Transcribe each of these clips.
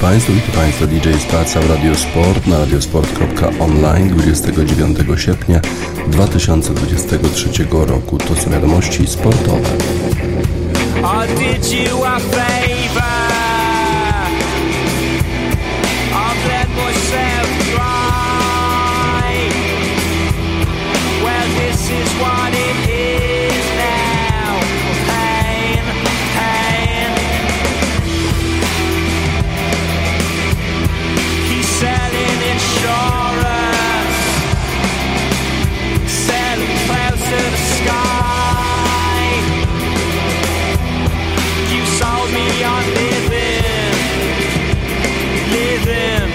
Państwu, witam Państwa DJ Spaca w Radiosport na radiosport.online 29 sierpnia 2023 roku. To są wiadomości sportowe. something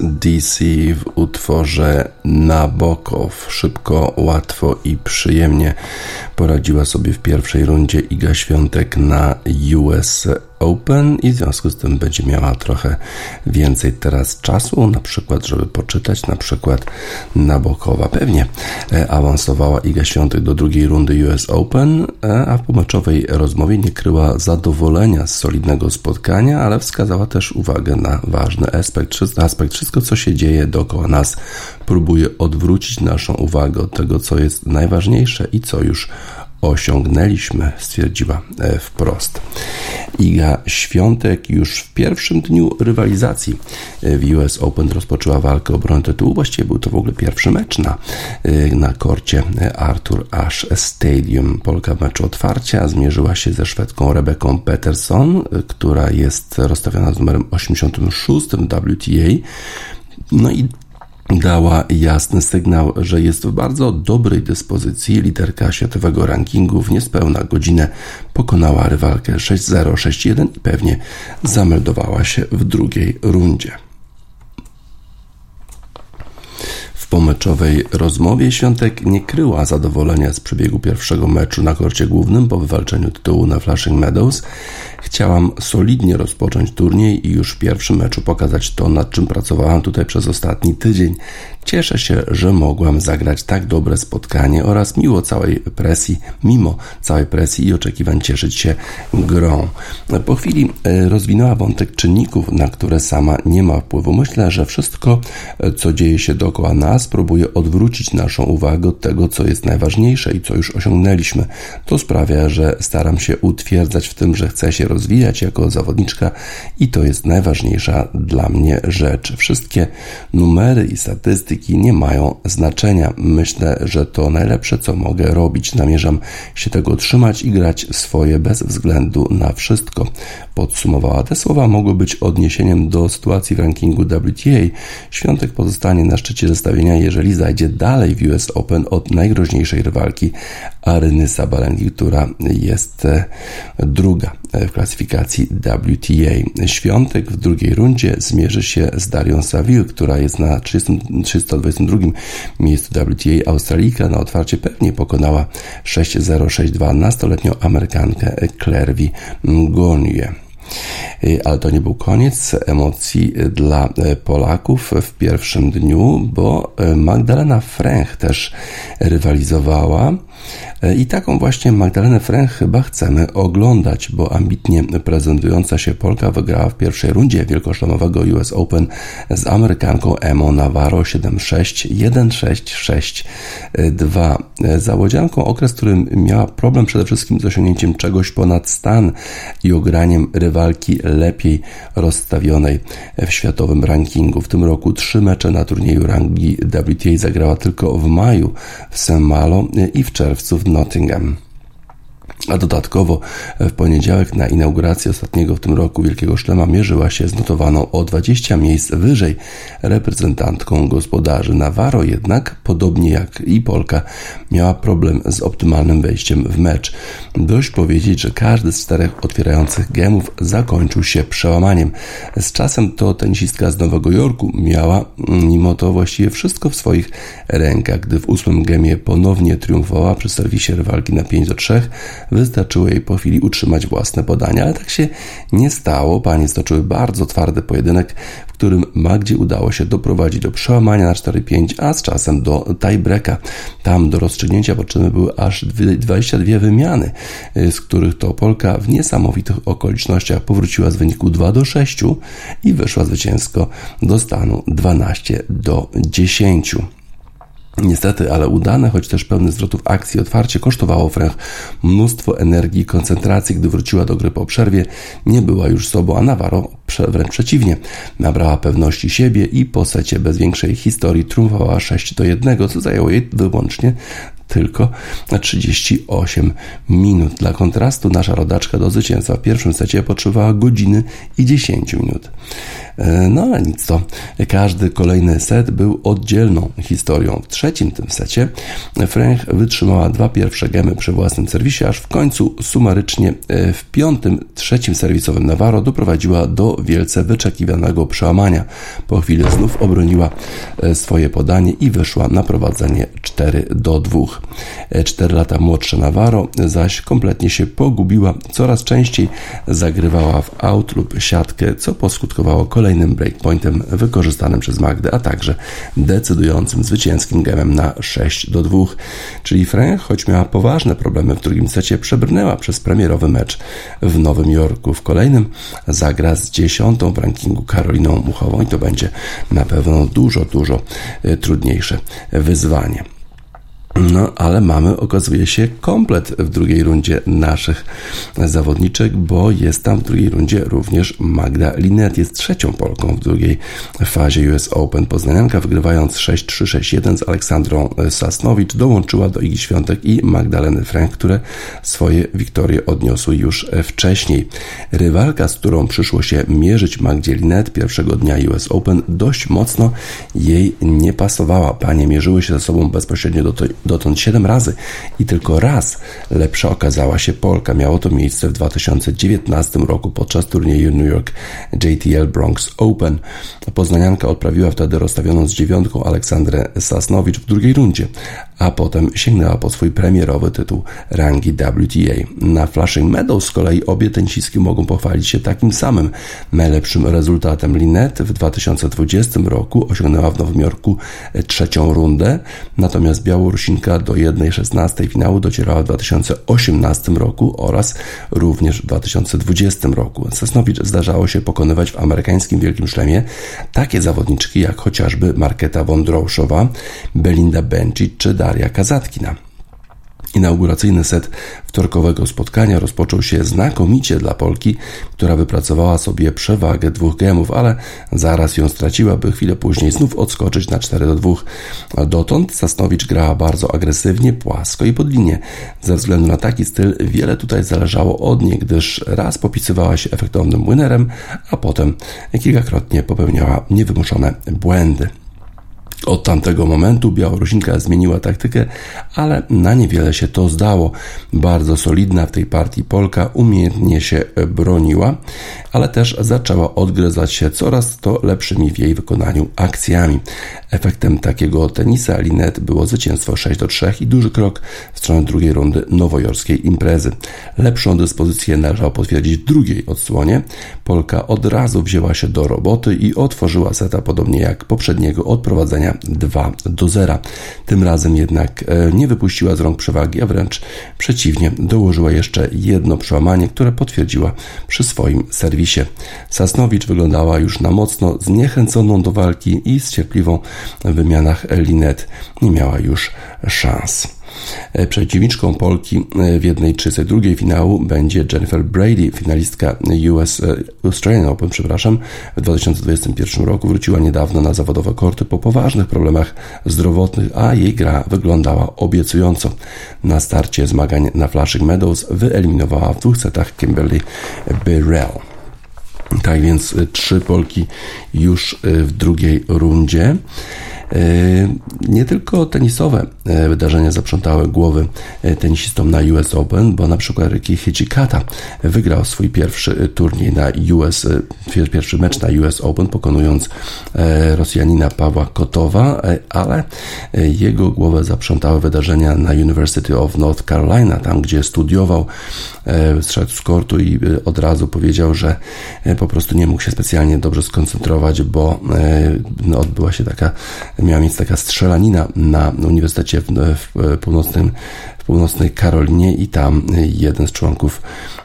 DC w utworze Nabokow. Szybko, łatwo i przyjemnie poradziła sobie w pierwszej rundzie Iga Świątek na US Open i w związku z tym będzie miała trochę więcej teraz czasu, na przykład, żeby poczytać, na przykład Nabokowa. Pewnie e, awansowała Iga Świątek do drugiej rundy US Open, e, a w pomeczowej rozmowie nie kryła zadowolenia z solidnego spotkania, ale wskazała też uwagę na ważny aspekt, aspekt wszystko, co się dzieje dookoła nas, próbuje odwrócić naszą uwagę od tego, co jest najważniejsze i co już osiągnęliśmy, stwierdziła e, wprost. Iga Świątek już w pierwszym dniu rywalizacji e, w US Open rozpoczęła walkę o obronę tytułu. Właściwie był to w ogóle pierwszy mecz na, e, na korcie Arthur Ashe Stadium. Polka w meczu otwarcia zmierzyła się ze Szwedką Rebeką Peterson, która jest rozstawiona z numerem 86 w WTA. No i dała jasny sygnał, że jest w bardzo dobrej dyspozycji. Liderka światowego rankingu w niespełna godzinę pokonała rywalkę 6-0, 6-1 i pewnie zameldowała się w drugiej rundzie. Pomeczowej rozmowie Świątek nie kryła zadowolenia z przebiegu pierwszego meczu na korcie głównym po wywalczeniu tytułu na Flashing Meadows. Chciałam solidnie rozpocząć turniej i już w pierwszym meczu pokazać to, nad czym pracowałam tutaj przez ostatni tydzień. Cieszę się, że mogłam zagrać tak dobre spotkanie oraz miło całej presji, mimo całej presji i oczekiwań cieszyć się grą. Po chwili e, rozwinęła wątek czynników, na które sama nie ma wpływu. Myślę, że wszystko, e, co dzieje się dookoła nas, próbuje odwrócić naszą uwagę od tego, co jest najważniejsze i co już osiągnęliśmy. To sprawia, że staram się utwierdzać w tym, że chcę się rozwijać jako zawodniczka i to jest najważniejsza dla mnie rzecz. Wszystkie numery i statystyki nie mają znaczenia. Myślę, że to najlepsze, co mogę robić. Namierzam się tego trzymać i grać swoje bez względu na wszystko. Podsumowała. Te słowa mogły być odniesieniem do sytuacji w rankingu WTA. Świątek pozostanie na szczycie zestawienia, jeżeli zajdzie dalej w US Open od najgroźniejszej rywalki Aryny Sabalenki, która jest e, druga e, w klasyfikacji WTA. Świątek w drugiej rundzie zmierzy się z Darią Saville, która jest na 30, 322 miejscu WTA. Australijka na otwarcie pewnie pokonała 6-0, 6-2 nastoletnią Amerykankę Claire Gonie. Y, ale to nie był koniec emocji dla y, Polaków w pierwszym dniu, bo y, Magdalena Fręch też rywalizowała i taką właśnie Magdalenę Fręch chyba chcemy oglądać, bo ambitnie prezentująca się Polka wygrała w pierwszej rundzie wielkoszlemowego US Open z Amerykanką Emo Navarro 7-6, 1-6, 6-2. Załodzianką okres, którym miała problem przede wszystkim z osiągnięciem czegoś ponad stan i ograniem rywalki lepiej rozstawionej w światowym rankingu. W tym roku trzy mecze na turnieju rangi WTA zagrała tylko w maju w St. Malo i w czerwcu w Nottingham. A dodatkowo w poniedziałek na inaugurację ostatniego w tym roku Wielkiego Szlema mierzyła się z notowaną o 20 miejsc wyżej reprezentantką gospodarzy. Navarro jednak, podobnie jak i Polka, miała problem z optymalnym wejściem w mecz. Dość powiedzieć, że każdy z czterech otwierających gemów zakończył się przełamaniem. Z czasem to tenisistka z Nowego Jorku miała mimo to właściwie wszystko w swoich rękach. Gdy w ósmym gemie ponownie triumfowała przy serwisie rywalki na 5 do 3, Wystarczyło jej po chwili utrzymać własne podania, ale tak się nie stało. Panie stoczyły bardzo twardy pojedynek, w którym Magdzie udało się doprowadzić do przełamania na 4-5, a z czasem do tiebreaka. Tam do rozstrzygnięcia potrzebne były aż 22 wymiany, z których to Polka w niesamowitych okolicznościach powróciła z wyniku 2 do 6 i wyszła zwycięsko do stanu 12 do 10. Niestety, ale udane, choć też pełny zwrotów akcji otwarcie kosztowało Frech mnóstwo energii i koncentracji. Gdy wróciła do gry po przerwie, nie była już sobą, a Navarro wręcz przeciwnie. Nabrała pewności siebie i po secie bez większej historii triumfowała 6 do 1, co zajęło jej wyłącznie tylko na 38 minut. Dla kontrastu nasza rodaczka do zwycięstwa w pierwszym secie potrzebowała godziny i 10 minut. E, no ale nic to. Każdy kolejny set był oddzielną historią. W trzecim tym secie Frank wytrzymała dwa pierwsze gemy przy własnym serwisie, aż w końcu sumarycznie e, w piątym, trzecim serwisowym Navarro doprowadziła do wielce wyczekiwanego przełamania. Po chwili znów obroniła e, swoje podanie i wyszła na prowadzenie 4 do 2. dwóch. 4 lata młodsza Navarro zaś kompletnie się pogubiła, coraz częściej zagrywała w out lub siatkę, co poskutkowało kolejnym breakpointem wykorzystanym przez Magdę, a także decydującym zwycięskim gemem na 6 do 2. Czyli Frank, choć miała poważne problemy w drugim secie, przebrnęła przez premierowy mecz w Nowym Jorku. W kolejnym zagra z dziesiątą w rankingu Karoliną Muchową i to będzie na pewno dużo, dużo e, trudniejsze wyzwanie. No, ale mamy, okazuje się, komplet w drugiej rundzie naszych zawodniczek, bo jest tam w drugiej rundzie również Magda Linet. Jest trzecią Polką w drugiej fazie US Open. Poznanianka wygrywając 6-3-6-1 z Aleksandrą Sasnowicz dołączyła do Igi Świątek i Magdaleny Frank, które swoje wiktorie odniosły już wcześniej. Rywalka, z którą przyszło się mierzyć Magdzie Linet pierwszego dnia US Open, dość mocno jej nie pasowała. Panie mierzyły się ze sobą bezpośrednio do tej dotąd 7 razy i tylko raz lepsza okazała się Polka. Miało to miejsce w 2019 roku podczas turnieju New York JTL Bronx Open. Poznanianka odprawiła wtedy rozstawioną z dziewiątką Aleksandrę Sasnowicz w drugiej rundzie, a potem sięgnęła po swój premierowy tytuł rangi WTA. Na Flushing Meadows z kolei obie tenisistki mogą pochwalić się takim samym najlepszym rezultatem. Linet w 2020 roku osiągnęła w Nowym Jorku trzecią rundę, natomiast Białorusinka do 1.16 finału docierała w 2018 roku oraz również w 2020 roku. Sasnowicz zdarzało się pokonywać w amerykańskim Wielkim Szlemie takie zawodniczki jak chociażby Marketa Wondrouszowa, Belinda Bencic czy Daria Kazatkina. Inauguracyjny set wtorkowego spotkania rozpoczął się znakomicie dla Polki, która wypracowała sobie przewagę dwóch gemów, ale zaraz ją straciła, by chwilę później znów odskoczyć na 4 do 2. Dotąd Sasnowicz grała bardzo agresywnie, płasko i pod linię. Ze względu na taki styl wiele tutaj zależało od niej, gdyż raz popisywała się efektownym winnerem, a potem kilkakrotnie popełniała niewymuszone błędy. Od tamtego momentu Białorusinka zmieniła taktykę, ale na niewiele się to zdało. Bardzo solidna w tej partii Polka umiejętnie się broniła, ale też zaczęła odgryzać się coraz to lepszymi w jej wykonaniu akcjami. Efektem takiego tenisa Linet było zwycięstwo 6 do 3 i duży krok w stronę drugiej rundy nowojorskiej imprezy. Lepszą dyspozycję należało potwierdzić w drugiej odsłonie. Polka od razu wzięła się do roboty i otworzyła seta podobnie jak poprzedniego odprowadzenia 2 do 0. Tym razem jednak e, nie wypuściła z rąk przewagi, a wręcz przeciwnie, dołożyła jeszcze jedno przełamanie, które potwierdziła przy swoim serwisie. Sasnowicz wyglądała już na mocno zniechęconą do walki i z cierpliwą w wymianach linet nie miała już szans. E, przeciwniczką Polki e, w 1.32 finału będzie Jennifer Brady, finalistka US e, Australian Open, przepraszam, w 2021 roku wróciła niedawno na zawodowe korty po poważnych problemach zdrowotnych, a jej gra wyglądała obiecująco. Na starcie zmagań na Flushing Meadows wyeliminowała w dwóch setach Kimberly Birrell. Tak więc trzy Polki już w drugiej rundzie. E, nie tylko tenisowe wydarzenia zaprzątały głowy tenisistom na US Open, bo na przykład Ricky Hijikata wygrał swój pierwszy turniej na US, pierwszy mecz na US Open, pokonując Rosjanina Pawła Kotowa, ale jego głowę zaprzątały wydarzenia na University of North Carolina, tam gdzie studiował, zszedł z kortu i od razu powiedział, że po prostu nie mógł się specjalnie dobrze skoncentrować, bo no, odbyła się taka miała miejsce taka strzelanina na Uniwersytecie w, w północnym w północnej Karolinie i tam jeden z członków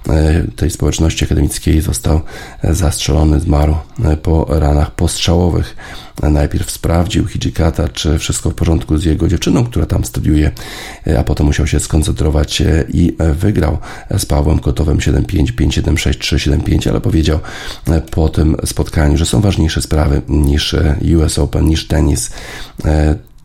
e, tej społeczności akademickiej został zastrzelony, zmarł po ranach postrzałowych. Najpierw sprawdził Hijikata, czy wszystko w porządku z jego dziewczyną, która tam studiuje, a potem musiał się skoncentrować i wygrał z Pawłem Kotowem 7-5, 5-7, 6-3, 7-5, ale powiedział po tym spotkaniu, że są ważniejsze sprawy niż US Open, niż tenis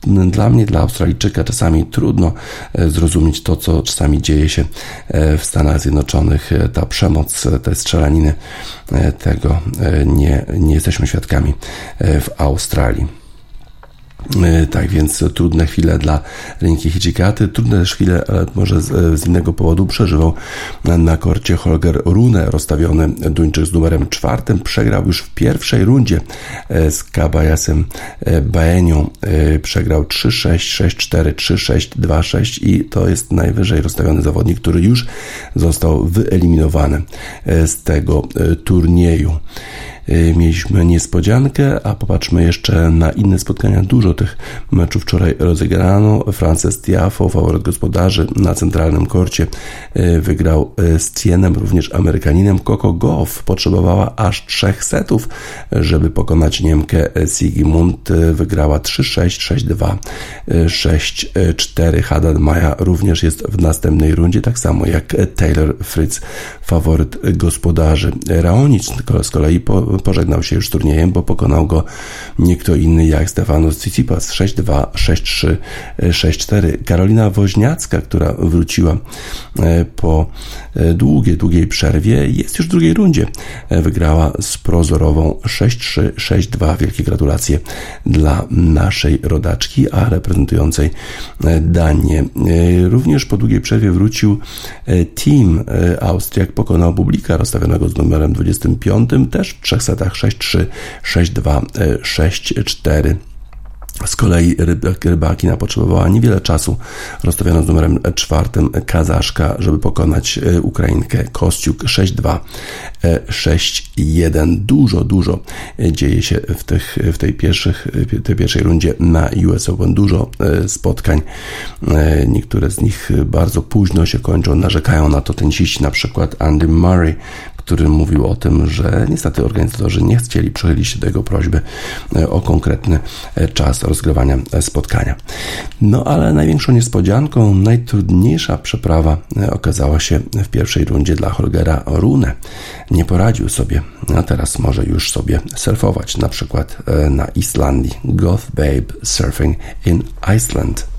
dla mnie, dla Australijczyka czasami trudno e, zrozumieć to, co czasami dzieje się e, w Stanach Zjednoczonych. E, ta przemoc, te strzelaniny, tego nie, nie jesteśmy świadkami w Australii. Tak więc trudne chwile dla Rinki Hichikaty, trudne też chwile, ale może z, z, innego powodu przeżywał na korcie Holger Rune, rozstawiony Duńczyk z numerem czwartym. Przegrał już w pierwszej rundzie z Kabayasem Baenią. Przegrał 3-6, 6-4, 3-6, 2-6 i to jest najwyżej rozstawiony zawodnik, który już został wyeliminowany z tego turnieju. Y, mieliśmy niespodziankę, a popatrzmy jeszcze na inne spotkania. Dużo tych meczów wczoraj rozegrano. Frances Tiafo, faworyt gospodarzy na centralnym korcie, y, wygrał y, z Tienem, również Amerykaninem. Coco Goff potrzebowała aż trzech setów, żeby pokonać Niemkę Sigmund. Wygrała 3-6, 6-2, 6-4. Haddad Maja również jest w następnej rundzie, tak samo jak Taylor Fritz, faworyt gospodarzy. Raonic z kolei po pożegnał się już z turniejem, bo pokonał go nie kto inny jak Stefanos Tsitsipas 6-2, 6-3, 6-4. Karolina Woźniacka, która wróciła e, po e, długiej, długiej przerwie, jest już w drugiej rundzie. E, wygrała z prozorową 6-3, 6-2. Wielkie gratulacje dla naszej rodaczki, a reprezentującej Danię. Również po długiej przerwie wrócił team Austriak, pokonał Publika rozstawionego z numerem 25, też w trzech setach 6-3, 6-2, 6-4. Z kolei Rybakina potrzebowała niewiele czasu, rozstawiona z numerem czwartym Kazaszka, żeby pokonać e, Ukrainkę Kostiuk 6-2, 6-1. Dużo, dużo dzieje się w, tych, w tej, pierwszych, tej pierwszej rundzie na US Open. Dużo e, spotkań. E, niektóre z nich bardzo późno się kończą, narzekają na to tenisiści, na przykład Andy Murray, który mówił o tym, że niestety organizatorzy nie chcieli przychylić się do jego prośby e, o konkretny e, czas rozgrywania e, spotkania. No ale największą niespodzianką, najtrudniejsza przeprawa okazała się w pierwszej rundzie dla Holgera Rune. Nie poradził sobie, a teraz może już sobie surfować, na przykład na Islandii. Goth Babe Surfing in Iceland.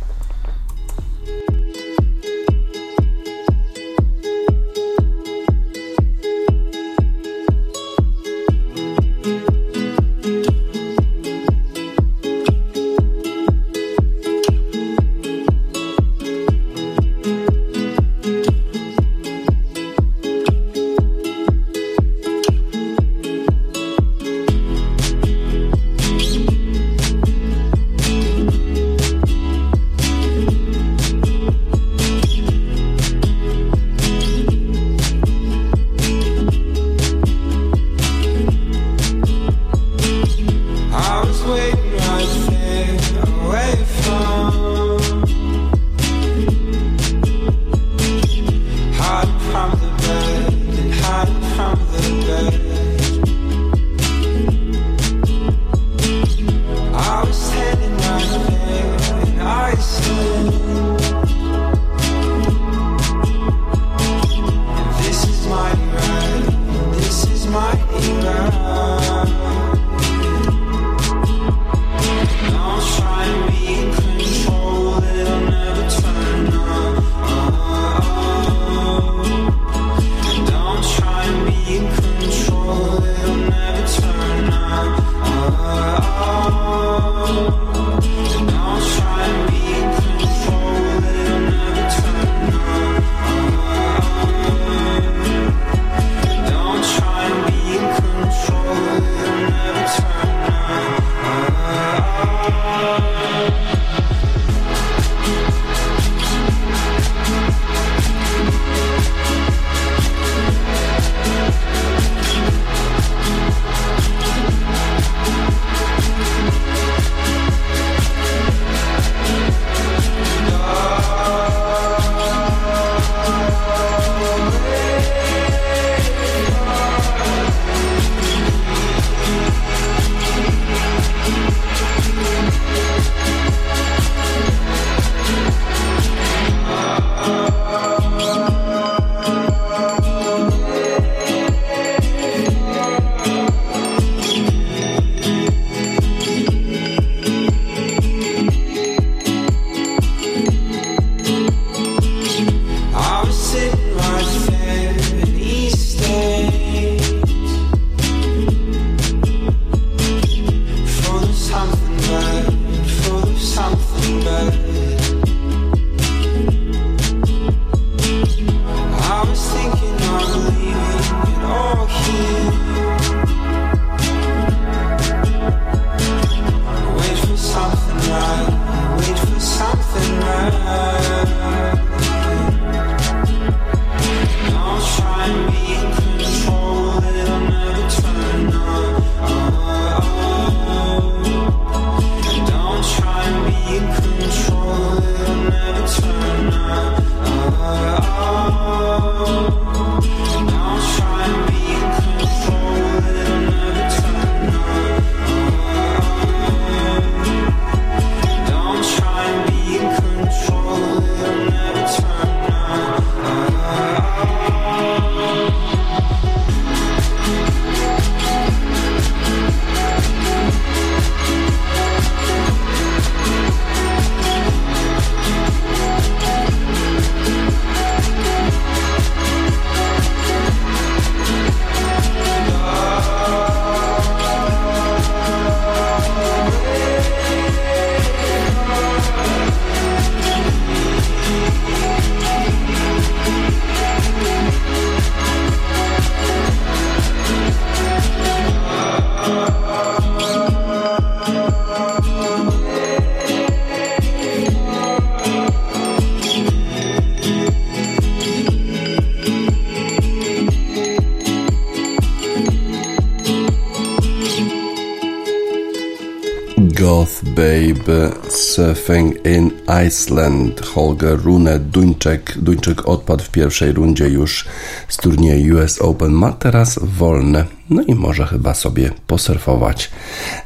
Iceland. Holger Rune, Duńczyk. Duńczyk odpadł w pierwszej rundzie już z turnieju US Open. Ma teraz wolne. No i może chyba sobie posurfować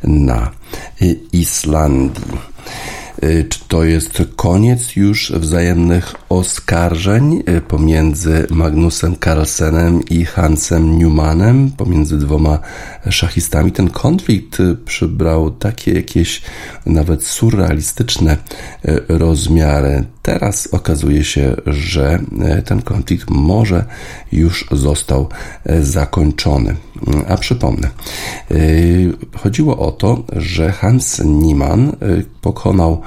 na Islandii. Y, czy to jest koniec już wzajemnych oskarżeń y, pomiędzy Magnusem Carlsenem i Hansem Newmanem, pomiędzy dwoma szachistami? Ten konflikt y, przybrał takie jakieś nawet surrealistyczne rozmiary. Teraz okazuje się, że ten konflikt może już został zakończony. A przypomnę, chodziło o to, że Hans Niemann pokonał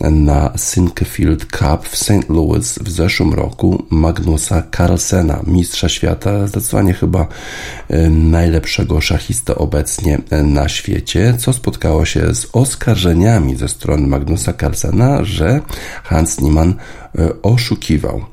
na Sinquefield Cup w St. Louis w zeszłym roku Magnusa Carlsena, mistrza świata, zdecydowanie chyba e, najlepszego szachista obecnie na świecie, co spotkało się z oskarżeniami ze strony Magnusa Carlsena, że Hans Niemann e, oszukiwał.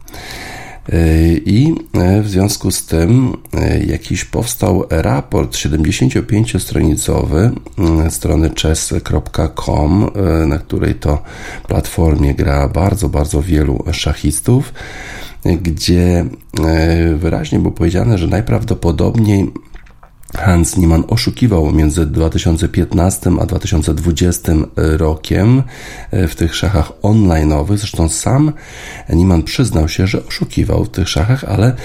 I e, w związku z tym e, jakiś powstał raport 75-stronicowy mm, strony chess.com, e, na której to platformie gra bardzo, bardzo wielu szachistów, gdzie wyraźnie było powiedziane, że najprawdopodobniej Hans Niemann oszukiwał między 2015 a 2020 rokiem e, w tych szachach online'owych. Zresztą sam Niemann przyznał się, że oszukiwał w tych szachach, ale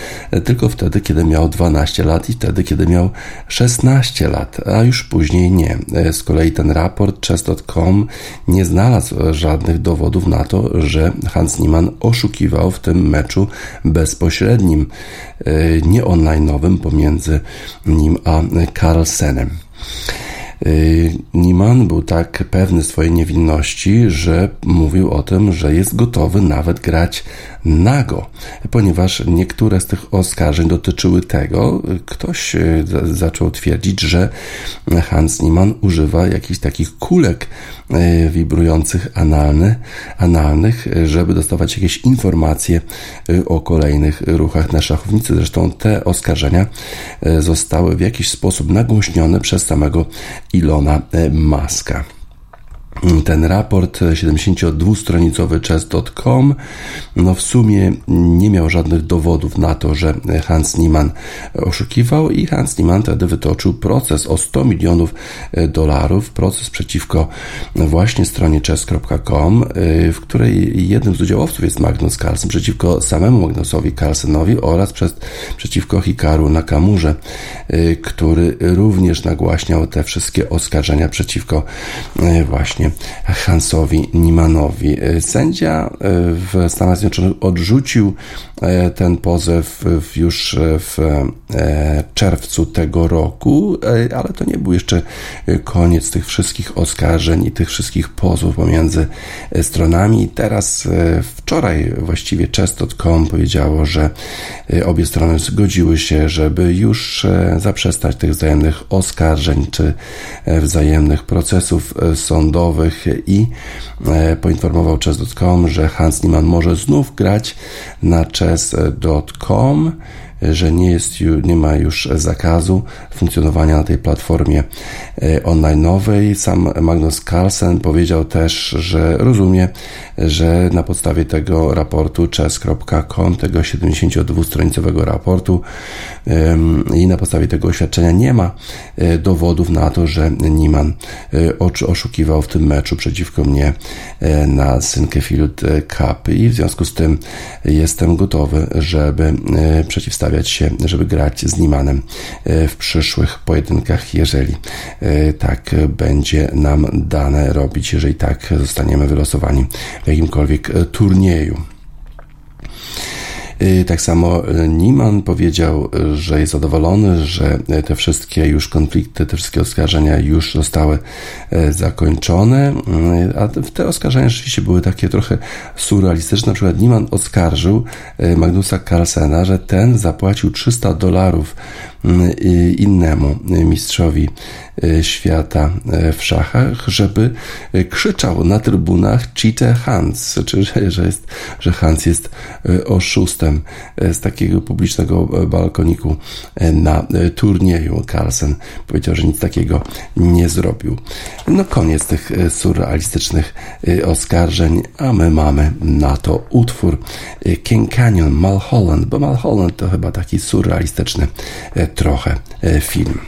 tylko wtedy, kiedy miał 12 lat i wtedy, kiedy miał 16 lat, a już później nie. E, z kolei ten raport chess.com nie znalazł żadnych dowodów na to, że Hans Niemann oszukiwał w tym meczu bezpośrednim, e, nie online'owym pomiędzy nim a Carlsenem. Y, Niemann był tak pewny swojej niewinności, że mówił o tym, że jest gotowy nawet grać nago, ponieważ niektóre z tych oskarżeń dotyczyły tego, ktoś e, zaczął twierdzić, że Hans Niemann używa jakichś takich kulek e, wibrujących analny, analnych, żeby dostawać jakieś informacje o kolejnych ruchach na szachownicy. Zresztą te oskarżenia zostały w jakiś sposób nagłośnione przez samego Ilona Maska ten raport 72-stronicowy chess.com no w sumie nie miał żadnych dowodów na to, że Hans Niemann oszukiwał i Hans Niemann wtedy wytoczył proces o 100 milionów dolarów, proces przeciwko właśnie stronie chess.com, w której jednym z udziałowców jest Magnus Carlsen przeciwko samemu Magnusowi Carlsenowi oraz przez, przeciwko Hikaru Nakamurze, który również nagłaśniał te wszystkie oskarżenia przeciwko właśnie Hansowi Nimanowi. Sędzia e, w Stanach Zjednoczonych odrzucił e, ten pozew już w e, czerwcu tego roku, ale to nie był jeszcze koniec tych wszystkich oskarżeń i tych wszystkich pozwów pomiędzy stronami. Teraz wczoraj właściwie chess.com powiedziało, że obie strony zgodziły się, żeby już zaprzestać tych wzajemnych oskarżeń czy wzajemnych procesów sądowych i e, poinformował chess.com, że Hans Niemann może znów grać na chess.com że nie, jest, nie ma już zakazu funkcjonowania na tej platformie e, online'owej. Sam Magnus Carlsen powiedział też, że rozumie, że na podstawie tego raportu chess.com, tego 72-stronicowego raportu i na podstawie tego oświadczenia nie ma e, dowodów na to, że Niemann e, oszukiwał w tym meczu przeciwko mnie na Sinkefield Cup i w związku z tym jestem gotowy, żeby przeciwstawić stawiać się, żeby grać z Nimanem e, w przyszłych pojedynkach, jeżeli e, tak będzie nam dane robić, jeżeli tak zostaniemy wylosowani w jakimkolwiek e, turnieju. Tak samo Niemann powiedział, że jest zadowolony, że te wszystkie już konflikty, te wszystkie oskarżenia już zostały zakończone, a te oskarżenia rzeczywiście były takie trochę surrealistyczne. Na przykład Niemann oskarżył Magnusa Carlsena, że ten zapłacił 300 dolarów innemu mistrzowi e, świata e, w szachach, żeby e, krzyczał na trybunach Cheat Hans, czyli że, jest, że Hans jest oszustem. Wyszedłem z takiego publicznego balkoniku na turnieju. Carlsen powiedział, że nic takiego nie zrobił. No koniec tych surrealistycznych oskarżeń, a my mamy na to utwór King Canyon, Malholland, bo Malholland to chyba taki surrealistyczny trochę film.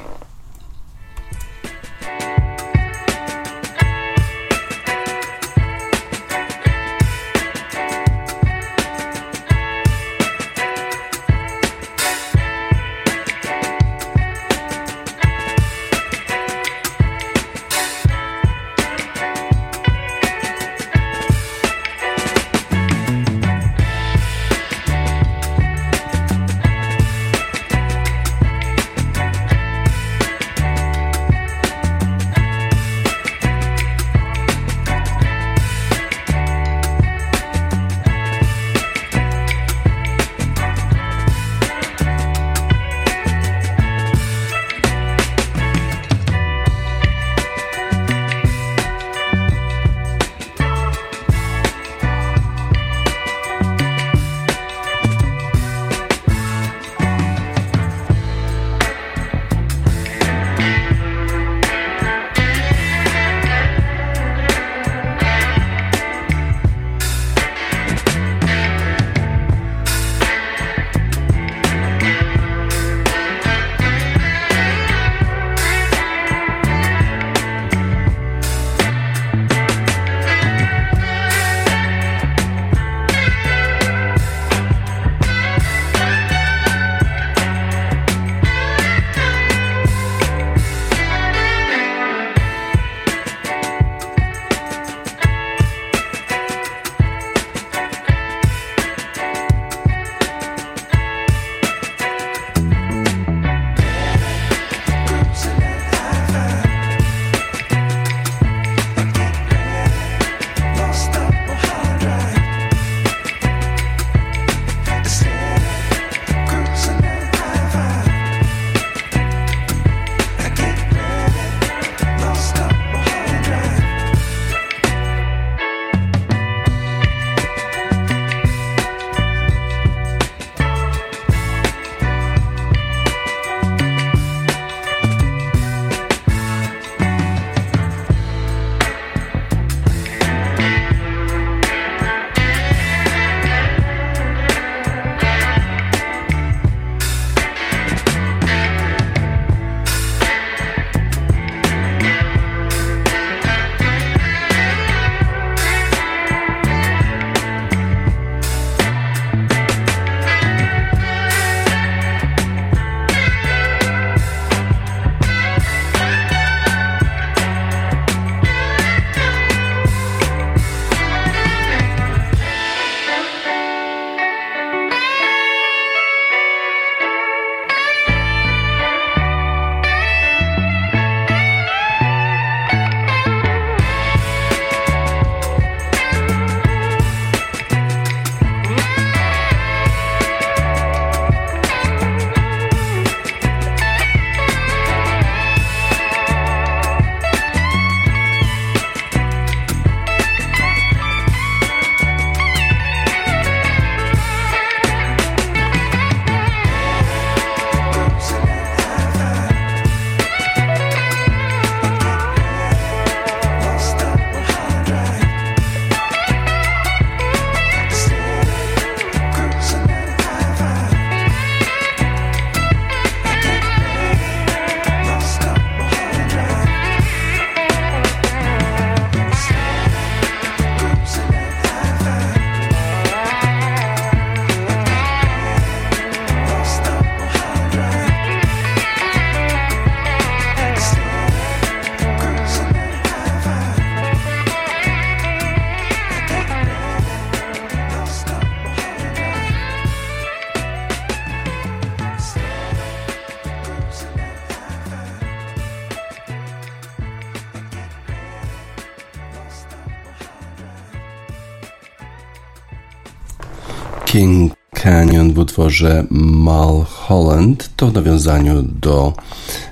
Canyon w utworze Mulholland to w nawiązaniu do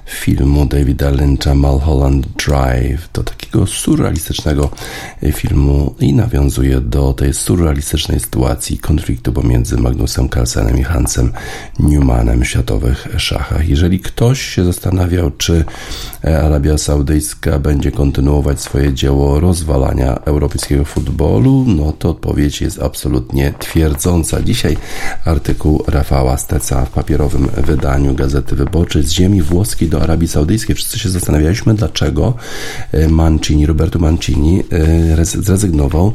filmu Davida Lyncha Mulholland Drive. To taki takiego surrealistycznego filmu i nawiązuje do tej surrealistycznej sytuacji konfliktu pomiędzy Magnusem Carlsenem i Hansem Newmanem w światowych szachach. Jeżeli ktoś się zastanawiał, czy Arabia Saudyjska będzie kontynuować swoje dzieło rozwalania europejskiego futbolu, no to odpowiedź jest absolutnie twierdząca. Dzisiaj artykuł Rafała Steca w papierowym wydaniu Gazety Wyborczej z ziemi włoskiej do Arabii Saudyjskiej. Wszyscy się zastanawialiśmy, dlaczego e, Mancini, Roberto Mancini e, zrezygnował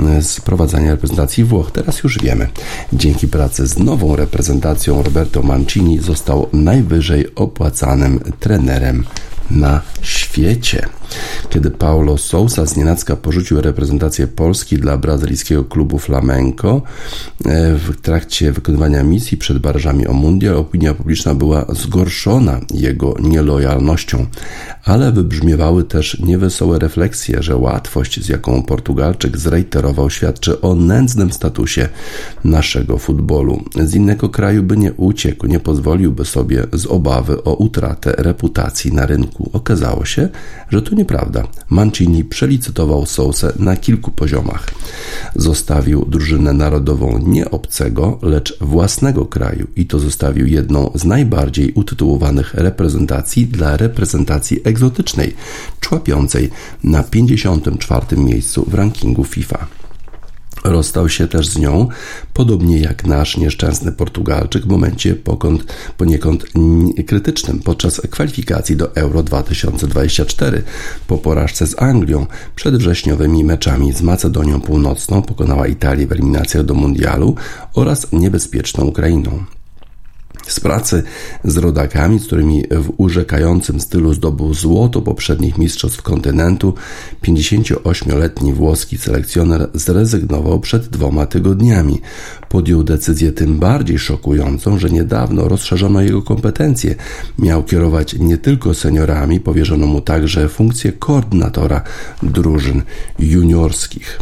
e, z prowadzenia reprezentacji Włoch. Teraz już wiemy. Dzięki pracy z nową reprezentacją Roberto Mancini został najwyżej opłacanym trenerem na świecie. Kiedy Paulo Sousa z nienacka porzucił reprezentację Polski dla brazylijskiego klubu Flamenco e, w trakcie wykonywania misji przed barażami o mundial, opinia publiczna była zgorszona jego nielojalnością, ale wybrzmiewały też niewesołe refleksje, że łatwość, z jaką Portugalczyk zreiterował, świadczy o nędznym statusie naszego futbolu. Z innego kraju by nie uciekł, nie pozwoliłby sobie z obawy o utratę reputacji na rynku. Okazało się, że to nieprawda. Mancini przelicytował Sousę na kilku poziomach. Zostawił drużynę narodową nie obcego, lecz własnego kraju i to zostawił jedną z najbardziej utytułowanych reprezentacji dla reprezentacji egzotycznej, człapiącej na 54. miejscu w rankingu FIFA. Rozstał się też z nią, podobnie jak nasz nieszczęsny Portugalczyk w momencie pokąd, poniekąd krytycznym podczas kwalifikacji do Euro 2024. Po porażce z Anglią przed wrześniowymi meczami z Macedonią Północną pokonała Italię w eliminacjach do Mundialu oraz niebezpieczną Ukrainą. Z pracy z rodakami, z którymi w urzekającym stylu zdobył złoto poprzednich mistrzostw kontynentu, 58-letni włoski selekcjoner zrezygnował przed dwoma tygodniami. Podjął decyzję tym bardziej szokującą, że niedawno rozszerzono jego kompetencje. Miał kierować nie tylko seniorami, powierzono mu także funkcję koordynatora drużyn juniorskich.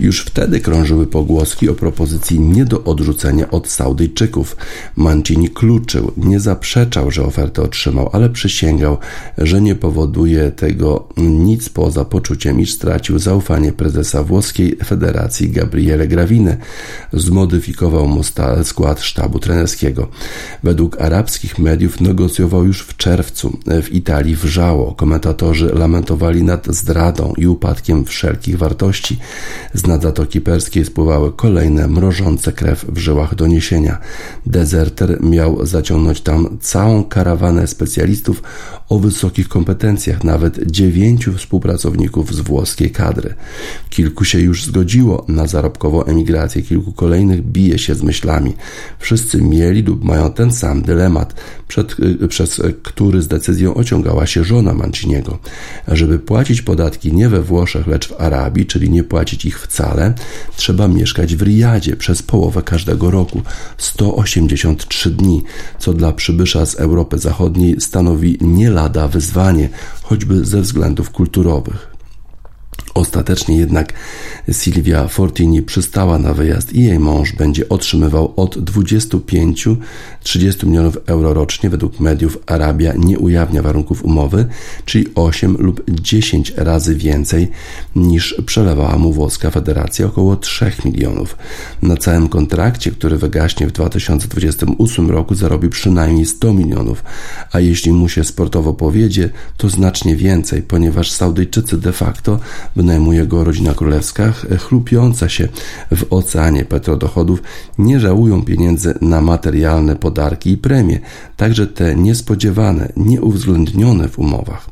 Już wtedy krążyły pogłoski o propozycji nie do odrzucenia od Saudyjczyków. Mancini kluczył, nie zaprzeczał, że ofertę otrzymał, ale przysięgał, że nie powoduje tego nic poza poczuciem, iż stracił zaufanie prezesa włoskiej federacji Gabriele Gravine. Zmodyfikował mu skład sztabu trenerskiego. Według arabskich mediów negocjował już w czerwcu. W Italii wrzało. Komentatorzy lamentowali nad zdradą i upadkiem wszelkich wartości. Z nad Zatoki Perskiej spływały kolejne mrożące krew w żyłach doniesienia. Dezerter miał zaciągnąć tam całą karawanę specjalistów o wysokich kompetencjach, nawet dziewięciu współpracowników z włoskiej kadry. Kilku się już zgodziło na zarobkową emigrację, kilku kolejnych bije się z myślami. Wszyscy mieli lub mają ten sam dylemat, przed, przez który z decyzją ociągała się żona Manciniego. Żeby płacić podatki nie we Włoszech, lecz w Arabii, czyli nie płacić ich wcale, trzeba mieszkać w Riyadzie przez połowę każdego roku 183 dni, co dla przybysza z Europy Zachodniej stanowi nie lada wyzwanie, choćby ze względów kulturowych. Ostatecznie jednak Silvia Fortini przystała na wyjazd i jej mąż będzie otrzymywał od 25-30 milionów euro rocznie. Według mediów Arabia nie ujawnia warunków umowy, czyli 8 lub 10 razy więcej niż przelewała mu włoska federacja, około 3 milionów. Na całym kontrakcie, który wygaśnie w 2028 roku, zarobi przynajmniej 100 milionów, a jeśli mu się sportowo powiedzie, to znacznie więcej, ponieważ Saudyjczycy de facto wynajmuje go rodzina królewska, chlupiąca się w oceanie petrodochodów, nie żałują pieniędzy na materialne podarki i premie, także te niespodziewane, nieuwzględnione w umowach.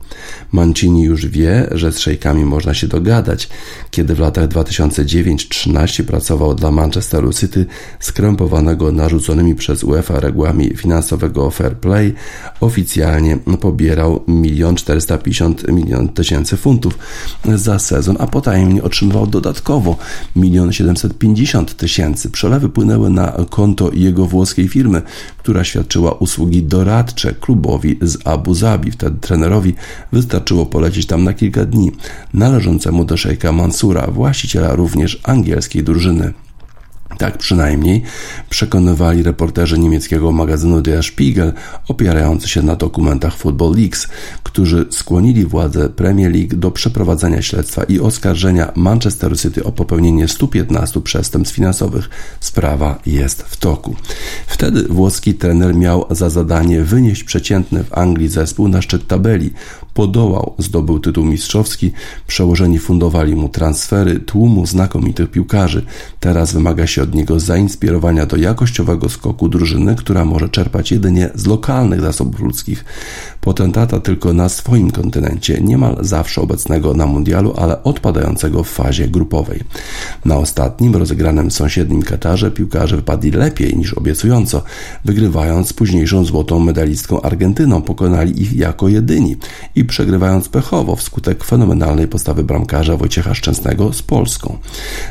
Mancini już wie, że z szejkami można się dogadać. Kiedy w latach 2009-13 pracował dla Manchesteru City, skrępowanego narzuconymi przez UEFA regułami finansowego fair play, oficjalnie pobierał 1 450 milion tysięcy funtów za sezon, a potajemnie otrzymywał dodatkowo 1 750 tysięcy. Przelewy płynęły na konto jego włoskiej firmy, która świadczyła usługi doradcze klubowi z Abu Zabi. Wtedy trenerowi wystarczyło polecieć tam na kilka dni, należącemu do szejka Mansura, właściciela również angielskiej drużyny. Tak przynajmniej przekonywali reporterzy niemieckiego magazynu Der Spiegel, opierający się na dokumentach Football Leaks, którzy skłonili władze Premier League do przeprowadzenia śledztwa i oskarżenia Manchester City o popełnienie 115 przestępstw finansowych. Sprawa jest w toku. Wtedy włoski trener miał za zadanie wynieść przeciętny w Anglii zespół na szczyt tabeli. Podołał, zdobył tytuł mistrzowski, przełożeni fundowali mu transfery tłumu znakomitych piłkarzy. Teraz wymaga się od niego zainspirowania do jakościowego skoku drużyny, która może czerpać jedynie z lokalnych zasobów ludzkich. Potentata tylko na swoim kontynencie, niemal zawsze obecnego na mundialu, ale odpadającego w fazie grupowej. Na ostatnim, rozegranym w sąsiednim Katarze, piłkarze wypadli lepiej niż obiecująco, wygrywając późniejszą złotą medalistką Argentyną, pokonali ich jako jedyni i przegrywając pechowo wskutek fenomenalnej postawy bramkarza Wojciecha Szczęsnego z Polską.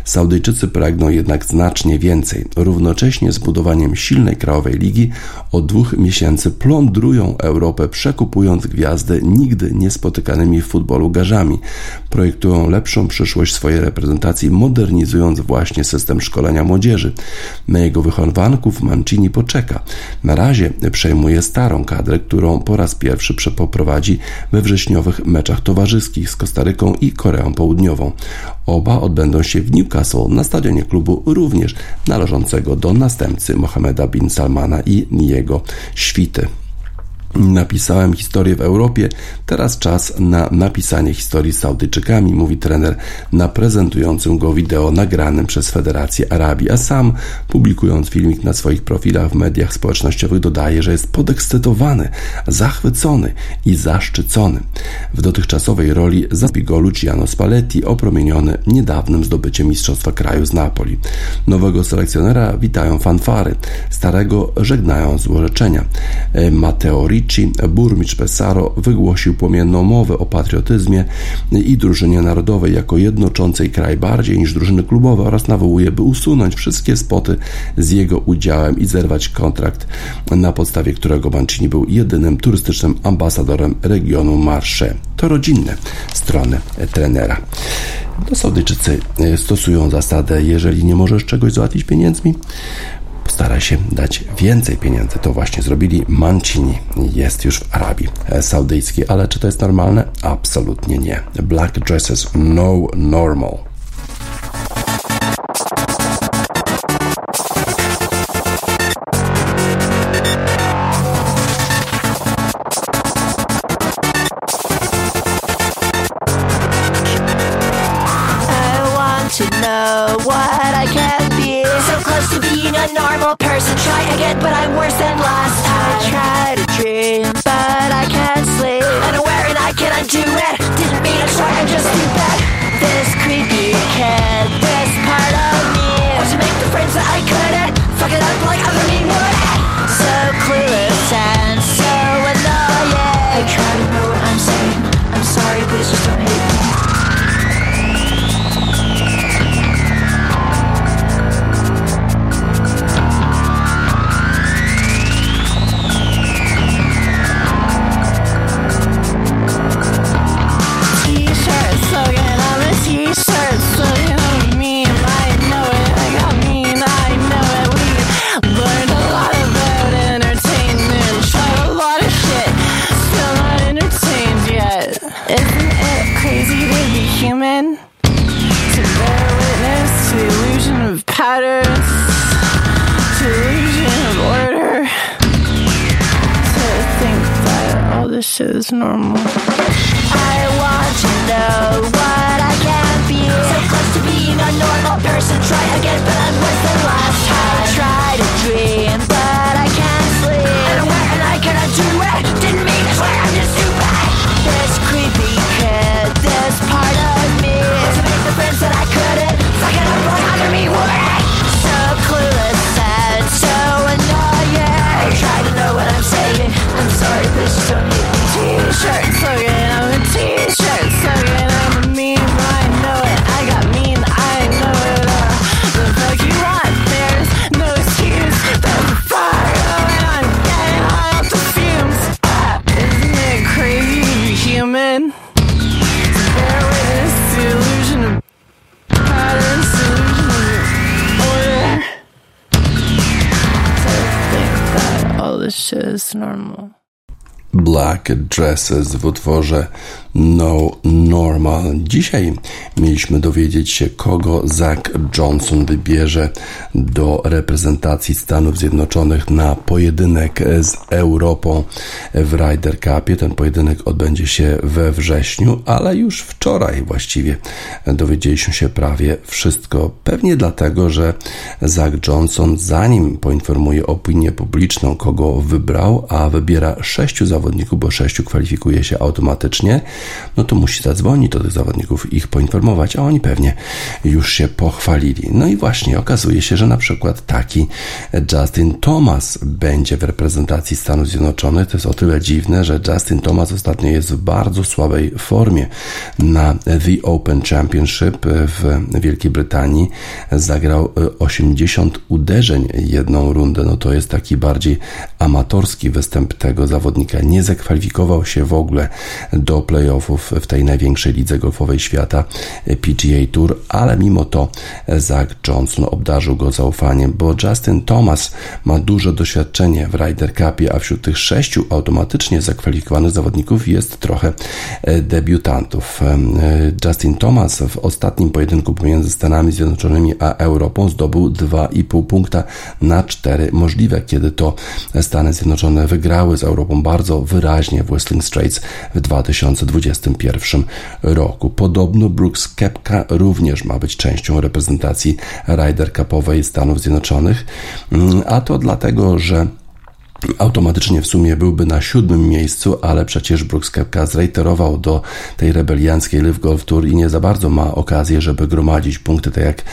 Saudyjczycy pragną jednak znacznie więcej. Równocześnie z budowaniem silnej krajowej ligi od dwóch miesięcy plądrują Europę, przekupując gwiazdy nigdy niespotykanymi w futbolu garzami. Projektują lepszą przyszłość swojej reprezentacji, modernizując właśnie system szkolenia młodzieży. Na jego wychowanków Mancini poczeka. Na razie przejmuje starą kadrę, którą po raz pierwszy przepoprowadzi we wrześniowych meczach towarzyskich z Kostaryką i Koreą Południową. Oba odbędą się w Newcastle na stadionie klubu również należącego do następcy Mohameda bin Salmana i jego świty. Napisałem historię w Europie, teraz czas na napisanie historii z Saudyjczykami, mówi trener na prezentującym go wideo nagranym przez Federację Arabii, a sam publikując filmik na swoich profilach w mediach społecznościowych dodaje, że jest podekscytowany, zachwycony i zaszczycony. W dotychczasowej roli zabił go Luciano Spalletti, opromieniony niedawnym zdobyciem Mistrzostwa Kraju z Napoli. Nowego selekcjonera witają fanfary, starego żegnają złorzeczenia. Mateo Ricci, burmistrz Pesaro, wygłosił płomienną mowę o patriotyzmie i drużynie narodowej jako jednoczącej kraj bardziej niż drużyny klubowe oraz nawołuje, by usunąć wszystkie spoty z jego udziałem i zerwać kontrakt, na podstawie którego Mancini był jedynym turystycznym ambasadorem regionu Marsze. To rodzinne strony trenera. No, Saudyjczycy stosują zasadę, jeżeli nie możesz czegoś załatwić pieniędzmi, stara się dać więcej pieniędzy. To właśnie zrobili. Mancini jest już w Arabii Saudyjskiej, ale czy to jest normalne? Absolutnie nie. Black dresses no normal. Dream, but I can't sleep. Unaware and I can't undo it. Didn't mean it, sorry, I'm just stupid. This creepy kid, this part of me. Want to make the friends that I couldn't. Fuck it up like normal. Normal. Black Dresses w utworze No Normal. Dzisiaj mieliśmy dowiedzieć się, kogo Zach Johnson wybierze do reprezentacji Stanów Zjednoczonych na pojedynek z Europą w Ryder Cupie. Ten pojedynek odbędzie się we wrześniu, ale już wczoraj właściwie dowiedzieliśmy się prawie wszystko. Pewnie dlatego, że Zach Johnson, zanim poinformuje opinię publiczną, kogo wybrał, a wybiera sześciu zawodników, bo sześciu kwalifikuje się automatycznie, no to musi zadzwonić do tych zawodników, ich poinformować, a oni pewnie już się pochwalili. No i właśnie okazuje się, że na przykład taki Justin Thomas będzie w reprezentacji Stanów Zjednoczonych. To jest o tyle dziwne, że Justin Thomas ostatnio jest w bardzo słabej formie na The Open Championship w Wielkiej Brytanii. Zagrał 80 uderzeń jedną rundę. No to jest taki bardziej amatorski występ tego zawodnika. Nie zakwalifikował się w ogóle do playoffów w tej największej lidze golfowej świata e, PGA Tour, ale mimo to Zach Johnson obdarzył go zaufaniem, bo Justin Thomas ma duże doświadczenie w Ryder Cupie, a wśród tych sześciu automatycznie zakwalifikowanych zawodników jest trochę e, debiutantów. E, Justin Thomas w ostatnim pojedynku pomiędzy Stanami Zjednoczonymi a Europą zdobył 2,5 punkta na 4 możliwe, kiedy to Stany Zjednoczone wygrały z Europą bardzo wyraźnie w Whistling Straits w 2021 2021 roku. Podobno Brooks Kepka również ma być częścią reprezentacji Ryder Cupowej Stanów Zjednoczonych, mm, a to dlatego, że automatycznie w sumie byłby na siódmym miejscu, ale przecież Brooks Koepka zreiterował do tej rebelianckiej Live Golf Tour i nie za bardzo ma okazję, żeby gromadzić punkty, tak jak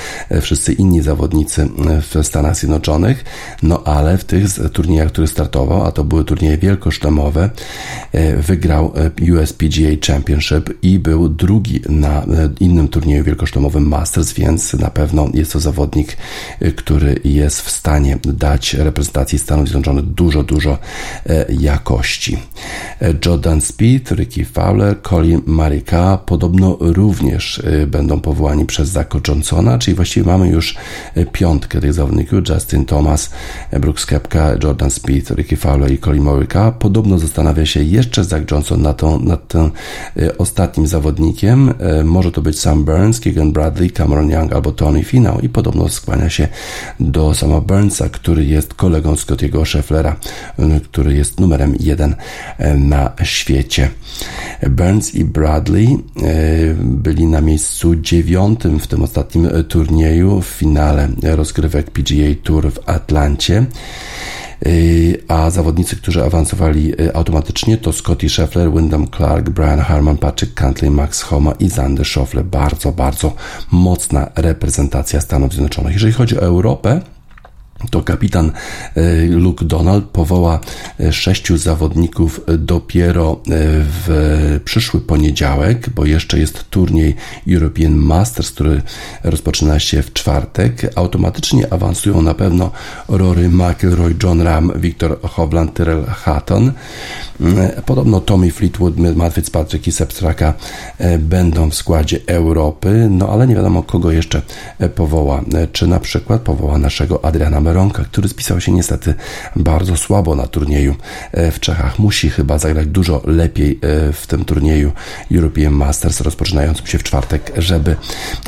wszyscy inni zawodnicy w Stanach Zjednoczonych. No ale w tych turniejach, które startował, a to były turnieje wielkoszlemowe, e, wygrał e, USPGA Championship i był drugi na e, innym turnieju wielkoszlemowym Masters, więc na pewno jest to zawodnik, który jest w stanie dać reprezentacji Stanów Zjednoczonych dużo dużo, dużo e, jakości. E, Jordan Speed, Ricky Fowler, Colin Marika podobno również e, będą powołani przez Zako Johnsona, czyli właściwie mamy już piątkę tych zawodników, Justin Thomas, Brooks Kepka, Jordan Speed, Ricky Fowler i Colin Marika. Podobno zastanawia się jeszcze Zach Johnson nad, tym ostatnim zawodnikiem. Może to być Sam Burns, Keegan Bradley, Cameron Young albo Tony Finau i podobno skłania się do Sama Burnsa, który jest kolegą Scottiego Schefflera który jest numerem jeden e, na świecie. Burns i Bradley e, byli na miejscu dziewiątym w tym ostatnim turnieju w finale rozgrywek PGA Tour w Atlancie e, a zawodnicy, którzy awansowali automatycznie to Scotty Scheffler, Wyndham Clark, Brian Harman, Patrick Cantley, Max Homa i Zander Schauffele. Bardzo, bardzo mocna reprezentacja Stanów Zjednoczonych. Jeżeli chodzi o Europę, to kapitan e, Luke Donald powoła e, sześciu zawodników dopiero e, w przyszły poniedziałek, bo jeszcze jest turniej European Masters, który rozpoczyna się w czwartek. Automatycznie awansują na pewno Rory McIlroy, John Ram, Victor Hovland, Tyrell Hatton. Podobno Tommy Fleetwood, Matt Fitzpatrick i Sepstraka będą w składzie Europy, no ale nie wiadomo kogo jeszcze powoła. Czy na przykład powoła naszego Adriana Meronka, który spisał się niestety bardzo słabo na turnieju e, w Czechach. Musi chyba zagrać dużo lepiej e, w tym turnieju European Masters rozpoczynającym się w czwartek, żeby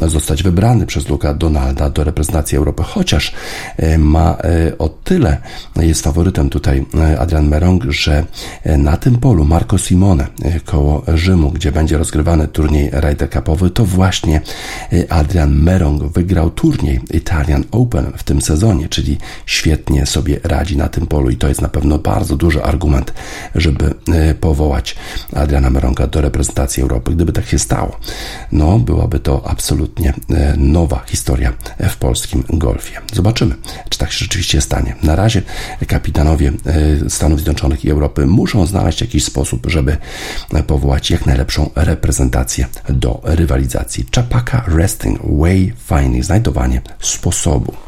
zostać wybrany przez Luka Donalda do reprezentacji Europy, chociaż e, ma o tyle, jest faworytem tutaj Adrian Merong, że na tym polu Marco Simone koło Rzymu, gdzie będzie rozgrywany turniej Ryder Cupowy, to właśnie Adrian Merong wygrał turniej Italian Open w tym sezonie, czyli czyli świetnie sobie radzi na tym polu i to jest na pewno bardzo duży argument, żeby e, powołać Adriana Meronka do reprezentacji Europy. Gdyby tak się stało, no byłaby to absolutnie e, nowa historia w polskim golfie. Zobaczymy, czy tak się rzeczywiście stanie. Na razie kapitanowie e, Stanów Zjednoczonych i Europy muszą znaleźć jakiś sposób, żeby powołać jak najlepszą reprezentację do rywalizacji. Chapaka Resting Way Finding, znajdowanie sposobu.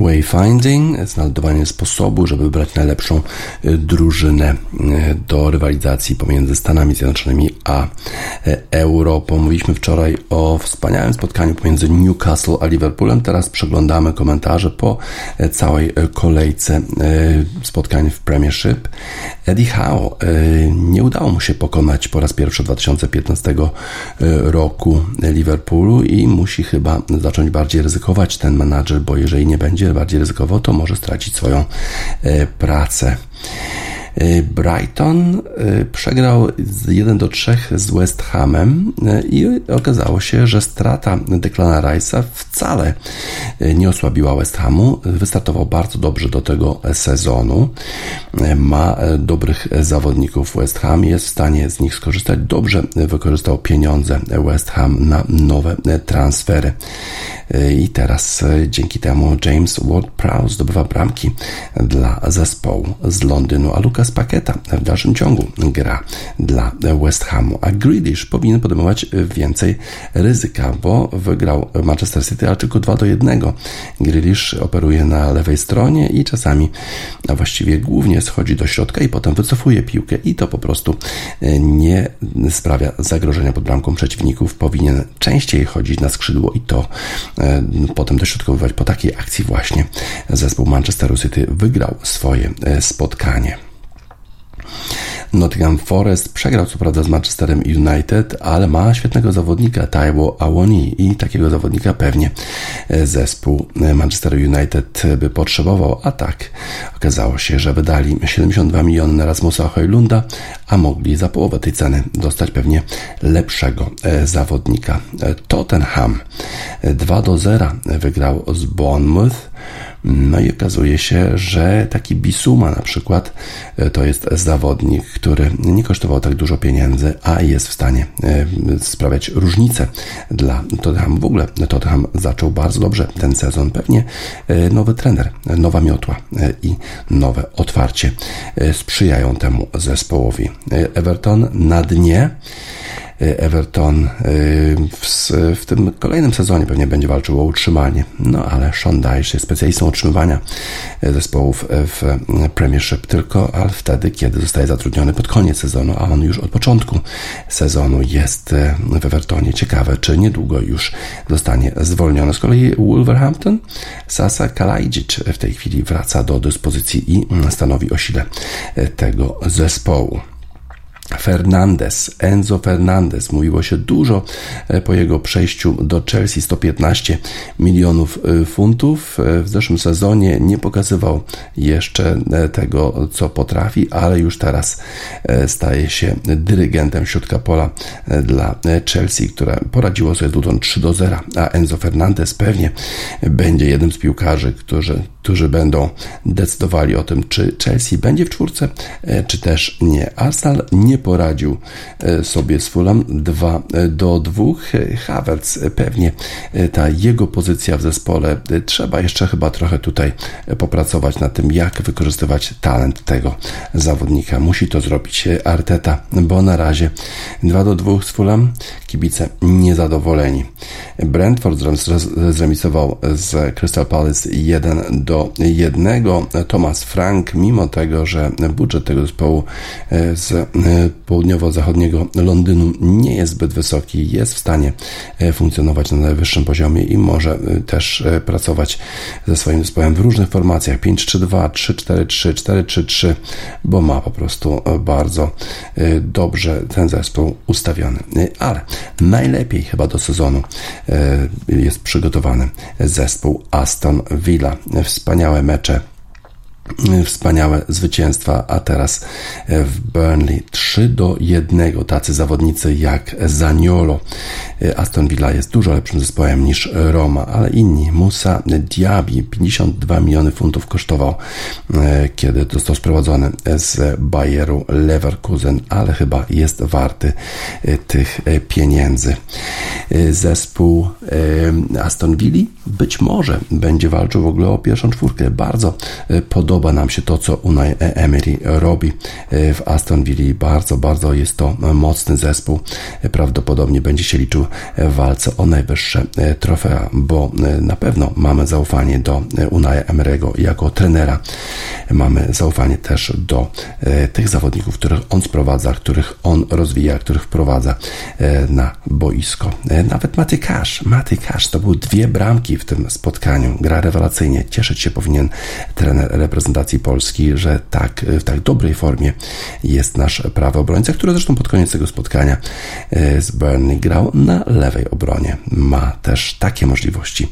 Wayfinding, znajdowanie sposobu, żeby wybrać najlepszą y, drużynę y, do rywalizacji pomiędzy Stanami Zjednoczonymi a y, Europą. Mówiliśmy wczoraj o wspaniałym spotkaniu pomiędzy Newcastle a Liverpoolem. Teraz przeglądamy komentarze po całej kolejce spotkań w Premiership. Eddie Howe nie udało mu się pokonać po raz pierwszy 2015 roku Liverpoolu i musi chyba zacząć bardziej ryzykować ten menadżer, bo jeżeli nie będzie bardziej ryzykowo, to może stracić swoją e, pracę. E, Brighton e, przegrał 1 do 3 z West Hamem i okazało się, że strata Declana Rice'a wcale nie osłabiła West Hamu. Wystartował bardzo dobrze do tego sezonu. Ma dobrych zawodników West Ham, jest w stanie z nich skorzystać. Dobrze wykorzystał pieniądze West Ham na nowe transfery. I teraz dzięki temu James Ward-Prowse zdobywa bramki dla zespołu z Londynu, a Lucas Paqueta w dalszym ciągu gra dla West Hamu. A Grealish powinien podejmować więcej ryzyka, bo wygrał Manchester City, ale tylko 2 do 1. Grealish operuje na lewej stronie i czasami, a właściwie głównie schodzi do środka i potem wycofuje piłkę i to po prostu e, nie sprawia zagrożenia pod bramką przeciwników. Powinien częściej chodzić na skrzydło i to E, potem dośrodkowywać. Po takiej akcji właśnie zespół Manchesteru City wygrał swoje e, spotkanie. Nottingham Forest przegrał co prawda z Manchesterem United, ale ma świetnego zawodnika Taiwo Awoni i takiego zawodnika pewnie zespół Manchester United by potrzebował, a tak okazało się, że wydali 72 miliony na Rasmusa Hojlunda, a mogli za połowę tej ceny dostać pewnie lepszego e, zawodnika. E, Tottenham 2 do 0 wygrał z Bournemouth. No i okazuje się, że taki Bisuma na przykład e, to jest zawodnik, który nie kosztował tak dużo pieniędzy, a jest w stanie e, sprawiać różnicę dla Tottenham. W ogóle Tottenham zaczął bardzo dobrze ten sezon. Pewnie e, nowy trener, nowa miotła i nowe otwarcie sprzyjają temu zespołowi. Everton na dnie Everton w, w tym kolejnym sezonie pewnie będzie walczył o utrzymanie. No ale Sean Dyche jest specjalistą utrzymywania zespołów w Premiership tylko, ale wtedy, kiedy zostaje zatrudniony pod koniec sezonu, a on już od początku sezonu jest w Evertonie. Ciekawe, czy niedługo już zostanie zwolniony. Z kolei Wolverhampton, Sasa Kalajdzic w tej chwili wraca do dyspozycji i stanowi o sile tego zespołu. Fernandez, Enzo Fernandez. Mówiło się dużo e, po jego przejściu do Chelsea 115 milionów e, funtów. E, w zeszłym sezonie nie pokazywał jeszcze tego, co potrafi, ale już teraz staje się dyrygentem środka pola dla Chelsea, które poradziło sobie z Luton 3 do 0, a Enzo Fernandez pewnie będzie jednym z piłkarzy, którzy, którzy będą decydowali o tym, czy Chelsea będzie w czwórce, czy też nie. Arsenal nie poradził e, sobie z Fulham 2 e, do 2. Havertz e, pewnie ta jego pozycja w zespole trzeba jeszcze chyba trochę tutaj popracować nad tym, jak wykorzystywać talent tego zawodnika. Musi to zrobić Arteta, bo na razie 2 do 2 z Fulham kibice niezadowoleni. Brentford zremisował z Crystal Palace 1 do 1. Thomas Frank, mimo tego, że budżet tego zespołu z południowo-zachodniego Londynu nie jest zbyt wysoki, jest w stanie e, funkcjonować na najwyższym poziomie i może e, też e, pracować ze swoim zespołem w różnych formacjach 5-3-2, 3-4-3, 4-3-3, bo ma po prostu bardzo dobrze ten zespół ustawiony. Ale najlepiej chyba do sezonu jest przygotowany zespół Aston Villa. Wspaniałe mecze wspaniałe zwycięstwa, a teraz w Burnley 3 do 1 tacy zawodnicy jak Zaniolo. Aston Villa jest dużo lepszym zespołem niż Roma, ale inni. Musa Diaby 52 miliony funtów kosztował, e, kiedy został sprowadzony z Bayeru Leverkusen, ale chyba jest warty e, tych e, pieniędzy. Zespół Aston Villa być może będzie walczył w ogóle o pierwszą czwórkę. Bardzo podoba nam się to, co Unai Emery robi w Aston Villa. Bardzo, bardzo jest to mocny zespół. Prawdopodobnie będzie się liczył w walce o najwyższe e, trofea, bo e, na pewno mamy zaufanie do e, Unaja Emery'ego jako trenera. Mamy zaufanie też do tych zawodników, których on sprowadza, których on rozwija, których wprowadza na boisko. Nawet Maty Cash, Maty Cash to były dwie bramki w tym spotkaniu. Gra rewelacyjnie. Cieszyć się powinien trener reprezentacji Polski, że tak w tak dobrej formie jest nasz prawy obrońca, który zresztą pod koniec tego spotkania z Burnley grał na lewej obronie. Ma też takie możliwości.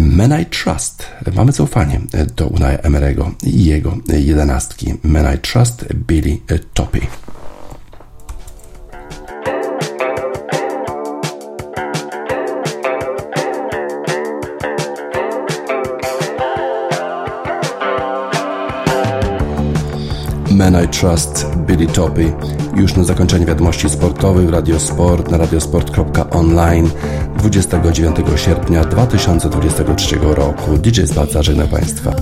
Men I Trust. Mamy zaufanie do Unai Emery'ego i jego jedenastki. Men I Trust Billy Toppy. Man I Trust, Billy Toppy. Już na zakończenie wiadomości sportowych Radio Sport na radiosport.online 29 sierpnia 2023 roku. DJ Spaca żegna Państwa.